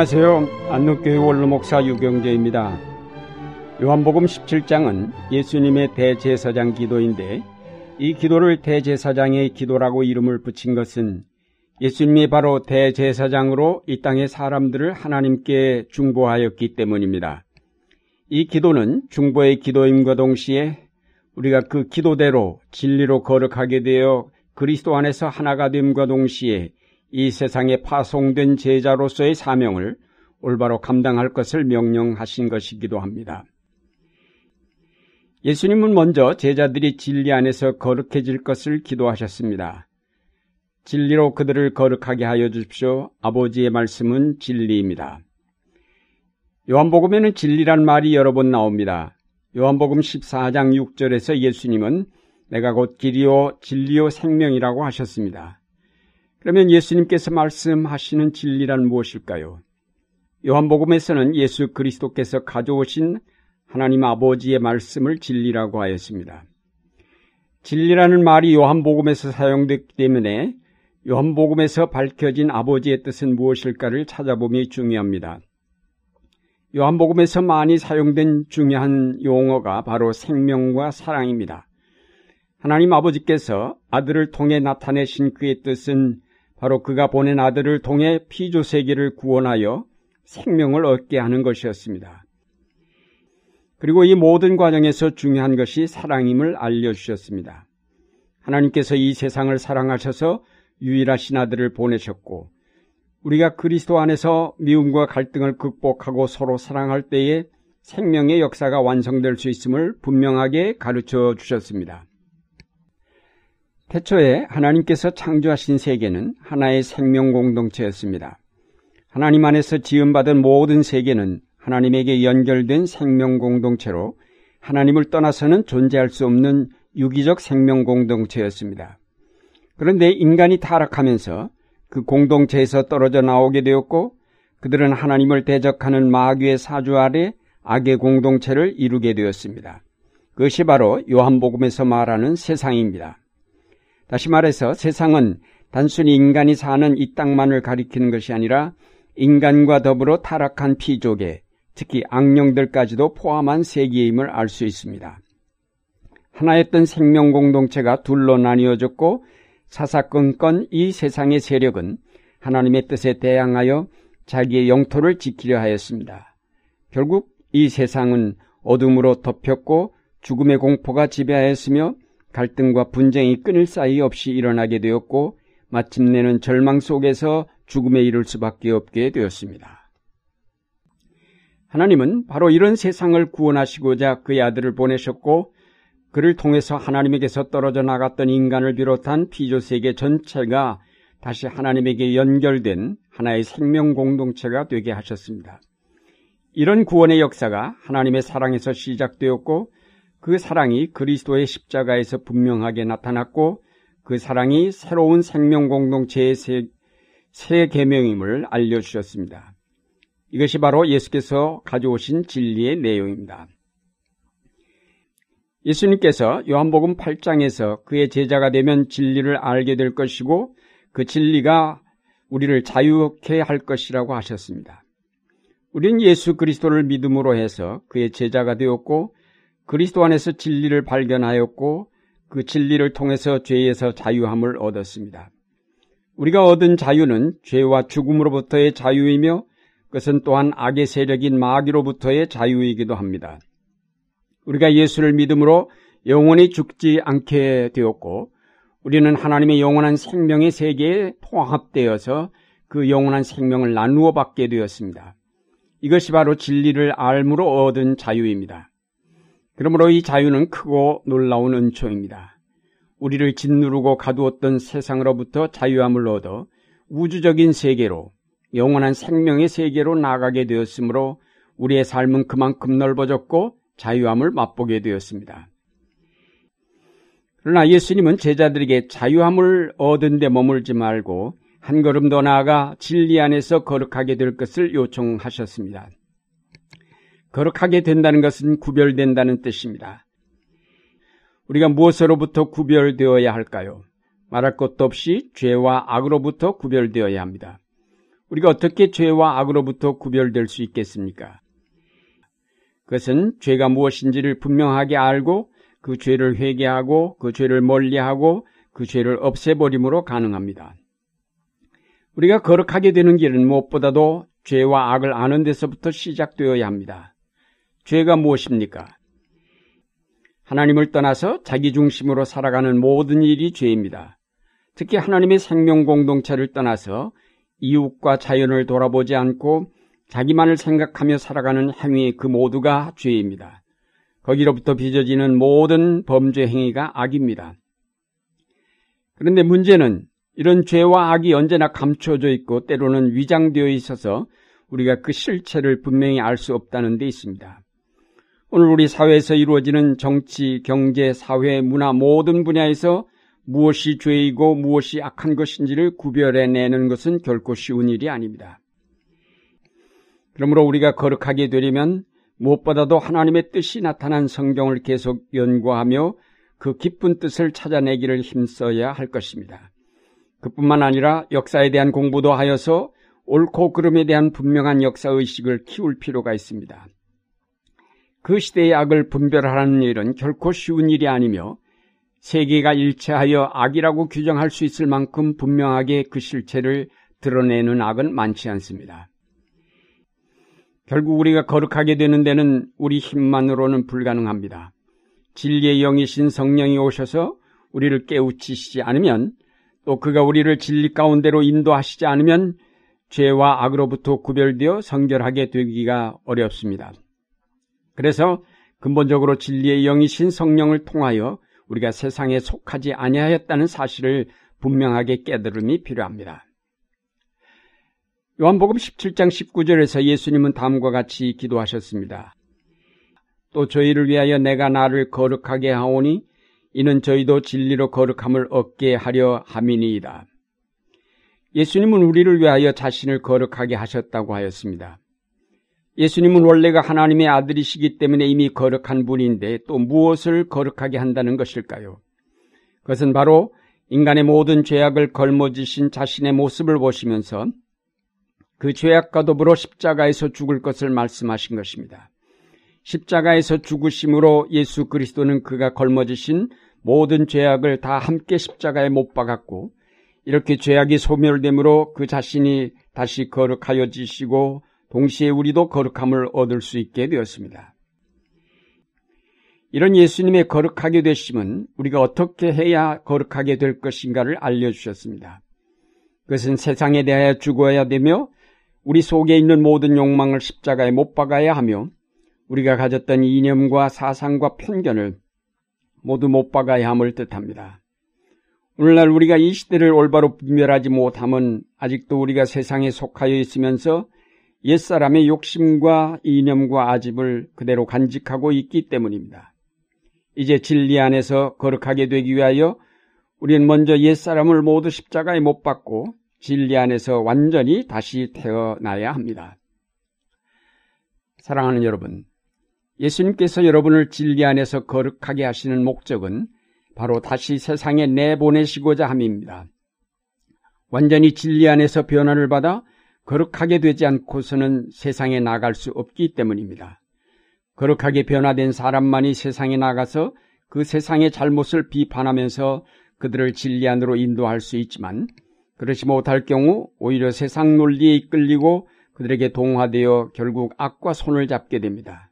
안녕하세요. 안동교회 원로목사 유경재입니다. 요한복음 17장은 예수님의 대제사장 기도인데 이 기도를 대제사장의 기도라고 이름을 붙인 것은 예수님이 바로 대제사장으로 이 땅의 사람들을 하나님께 중보하였기 때문입니다. 이 기도는 중보의 기도임과 동시에 우리가 그 기도대로 진리로 거룩하게 되어 그리스도 안에서 하나가 됨과 동시에 이 세상에 파송된 제자로서의 사명을 올바로 감당할 것을 명령하신 것이기도 합니다. 예수님은 먼저 제자들이 진리 안에서 거룩해질 것을 기도하셨습니다. 진리로 그들을 거룩하게 하여 주십시오. 아버지의 말씀은 진리입니다. 요한복음에는 진리란 말이 여러 번 나옵니다. 요한복음 14장 6절에서 예수님은 내가 곧 길이요 진리요 생명이라고 하셨습니다. 그러면 예수님께서 말씀하시는 진리란 무엇일까요? 요한복음에서는 예수 그리스도께서 가져오신 하나님 아버지의 말씀을 진리라고 하였습니다. 진리라는 말이 요한복음에서 사용됐기 때문에 요한복음에서 밝혀진 아버지의 뜻은 무엇일까를 찾아보기 중요합니다. 요한복음에서 많이 사용된 중요한 용어가 바로 생명과 사랑입니다. 하나님 아버지께서 아들을 통해 나타내신 그의 뜻은 바로 그가 보낸 아들을 통해 피조 세계를 구원하여 생명을 얻게 하는 것이었습니다. 그리고 이 모든 과정에서 중요한 것이 사랑임을 알려주셨습니다. 하나님께서 이 세상을 사랑하셔서 유일하신 아들을 보내셨고, 우리가 그리스도 안에서 미움과 갈등을 극복하고 서로 사랑할 때에 생명의 역사가 완성될 수 있음을 분명하게 가르쳐 주셨습니다. 태초에 하나님께서 창조하신 세계는 하나의 생명 공동체였습니다. 하나님 안에서 지음받은 모든 세계는 하나님에게 연결된 생명 공동체로 하나님을 떠나서는 존재할 수 없는 유기적 생명 공동체였습니다. 그런데 인간이 타락하면서 그 공동체에서 떨어져 나오게 되었고 그들은 하나님을 대적하는 마귀의 사주 아래 악의 공동체를 이루게 되었습니다. 그것이 바로 요한복음에서 말하는 세상입니다. 다시 말해서 세상은 단순히 인간이 사는 이 땅만을 가리키는 것이 아니라 인간과 더불어 타락한 피조계, 특히 악령들까지도 포함한 세계임을 알 수 있습니다. 하나였던 생명 공동체가 둘로 나뉘어졌고 사사건건 이 세상의 세력은 하나님의 뜻에 대항하여 자기의 영토를 지키려 하였습니다. 결국 이 세상은 어둠으로 덮였고 죽음의 공포가 지배하였으며 갈등과 분쟁이 끊을 사이 없이 일어나게 되었고 마침내는 절망 속에서 죽음에 이를 수밖에 없게 되었습니다. 하나님은 바로 이런 세상을 구원하시고자 그의 아들을 보내셨고 그를 통해서 하나님에게서 떨어져 나갔던 인간을 비롯한 피조세계 전체가 다시 하나님에게 연결된 하나의 생명 공동체가 되게 하셨습니다. 이런 구원의 역사가 하나님의 사랑에서 시작되었고 그 사랑이 그리스도의 십자가에서 분명하게 나타났고 그 사랑이 새로운 생명 공동체의 새, 새 계명임을 알려주셨습니다. 이것이 바로 예수께서 가져오신 진리의 내용입니다. 예수님께서 요한복음 8장에서 그의 제자가 되면 진리를 알게 될 것이고 그 진리가 우리를 자유케 할 것이라고 하셨습니다. 우리는 예수 그리스도를 믿음으로 해서 그의 제자가 되었고 그리스도 안에서 진리를 발견하였고 그 진리를 통해서 죄에서 자유함을 얻었습니다. 우리가 얻은 자유는 죄와 죽음으로부터의 자유이며 그것은 또한 악의 세력인 마귀로부터의 자유이기도 합니다. 우리가 예수를 믿음으로 영원히 죽지 않게 되었고 우리는 하나님의 영원한 생명의 세계에 통합되어서 그 영원한 생명을 나누어 받게 되었습니다. 이것이 바로 진리를 알므로 얻은 자유입니다. 그러므로 이 자유는 크고 놀라운 은총입니다. 우리를 짓누르고 가두었던 세상으로부터 자유함을 얻어 우주적인 세계로 영원한 생명의 세계로 나가게 되었으므로 우리의 삶은 그만큼 넓어졌고 자유함을 맛보게 되었습니다. 그러나 예수님은 제자들에게 자유함을 얻은 데 머물지 말고 한 걸음 더 나아가 진리 안에서 거룩하게 될 것을 요청하셨습니다. 거룩하게 된다는 것은 구별된다는 뜻입니다. 우리가 무엇으로부터 구별되어야 할까요? 말할 것도 없이 죄와 악으로부터 구별되어야 합니다. 우리가 어떻게 죄와 악으로부터 구별될 수 있겠습니까? 그것은 죄가 무엇인지를 분명하게 알고 그 죄를 회개하고 그 죄를 멀리하고 그 죄를 없애버림으로 가능합니다. 우리가 거룩하게 되는 길은 무엇보다도 죄와 악을 아는 데서부터 시작되어야 합니다. 죄가 무엇입니까? 하나님을 떠나서 자기 중심으로 살아가는 모든 일이 죄입니다. 특히 하나님의 생명 공동체를 떠나서 이웃과 자연을 돌아보지 않고 자기만을 생각하며 살아가는 행위 그 모두가 죄입니다. 거기로부터 빚어지는 모든 범죄 행위가 악입니다. 그런데 문제는 이런 죄와 악이 언제나 감춰져 있고 때로는 위장되어 있어서 우리가 그 실체를 분명히 알 수 없다는 데 있습니다. 오늘 우리 사회에서 이루어지는 정치, 경제, 사회, 문화 모든 분야에서 무엇이 죄이고 무엇이 악한 것인지를 구별해내는 것은 결코 쉬운 일이 아닙니다. 그러므로 우리가 거룩하게 되려면 무엇보다도 하나님의 뜻이 나타난 성경을 계속 연구하며 그 깊은 뜻을 찾아내기를 힘써야 할 것입니다. 그뿐만 아니라 역사에 대한 공부도 하여서 옳고 그름에 대한 분명한 역사의식을 키울 필요가 있습니다. 그 시대의 악을 분별하는 일은 결코 쉬운 일이 아니며 세계가 일체하여 악이라고 규정할 수 있을 만큼 분명하게 그 실체를 드러내는 악은 많지 않습니다. 결국 우리가 거룩하게 되는 데는 우리 힘만으로는 불가능합니다. 진리의 영이신 성령이 오셔서 우리를 깨우치시지 않으면 또 그가 우리를 진리 가운데로 인도하시지 않으면 죄와 악으로부터 구별되어 성결하게 되기가 어렵습니다. 그래서 근본적으로 진리의 영이신 성령을 통하여 우리가 세상에 속하지 아니하였다는 사실을 분명하게 깨달음이 필요합니다. 요한복음 17장 19절에서 예수님은 다음과 같이 기도하셨습니다. 또 저희를 위하여 내가 나를 거룩하게 하오니 이는 저희도 진리로 거룩함을 얻게 하려 함이니이다. 예수님은 우리를 위하여 자신을 거룩하게 하셨다고 하였습니다. 예수님은 원래가 하나님의 아들이시기 때문에 이미 거룩한 분인데 또 무엇을 거룩하게 한다는 것일까요? 그것은 바로 인간의 모든 죄악을 걸머지신 자신의 모습을 보시면서 그 죄악과 더불어 십자가에서 죽을 것을 말씀하신 것입니다. 십자가에서 죽으심으로 예수 그리스도는 그가 걸머지신 모든 죄악을 다 함께 십자가에 못 박았고 이렇게 죄악이 소멸됨으로 그 자신이 다시 거룩하여지시고 동시에 우리도 거룩함을 얻을 수 있게 되었습니다. 이런 예수님의 거룩하게 되심은 우리가 어떻게 해야 거룩하게 될 것인가를 알려주셨습니다. 그것은 세상에 대하여 죽어야 되며 우리 속에 있는 모든 욕망을 십자가에 못 박아야 하며 우리가 가졌던 이념과 사상과 편견을 모두 못 박아야 함을 뜻합니다. 오늘날 우리가 이 시대를 올바로 분별하지 못함은 아직도 우리가 세상에 속하여 있으면서 옛사람의 욕심과 이념과 아집을 그대로 간직하고 있기 때문입니다. 이제 진리 안에서 거룩하게 되기 위하여 우리는 먼저 옛사람을 모두 십자가에 못 박고 진리 안에서 완전히 다시 태어나야 합니다. 사랑하는 여러분, 예수님께서 여러분을 진리 안에서 거룩하게 하시는 목적은 바로 다시 세상에 내보내시고자 함입니다. 완전히 진리 안에서 변화를 받아 거룩하게 되지 않고서는 세상에 나갈 수 없기 때문입니다. 거룩하게 변화된 사람만이 세상에 나가서 그 세상의 잘못을 비판하면서 그들을 진리 안으로 인도할 수 있지만 그렇지 못할 경우 오히려 세상 논리에 이끌리고 그들에게 동화되어 결국 악과 손을 잡게 됩니다.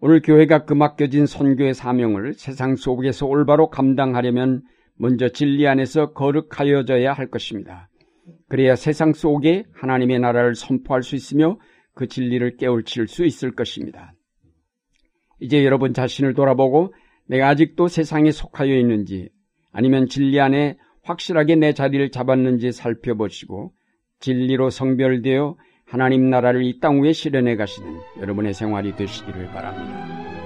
오늘 교회가 그 맡겨진 선교의 사명을 세상 속에서 올바로 감당하려면 먼저 진리 안에서 거룩하여져야 할 것입니다. 그래야 세상 속에 하나님의 나라를 선포할 수 있으며 그 진리를 깨울칠 수 있을 것입니다. 이제 여러분 자신을 돌아보고 내가 아직도 세상에 속하여 있는지 아니면 진리 안에 확실하게 내 자리를 잡았는지 살펴보시고 진리로 성별되어 하나님 나라를 이 땅 위에 실현해 가시는 여러분의 생활이 되시기를 바랍니다.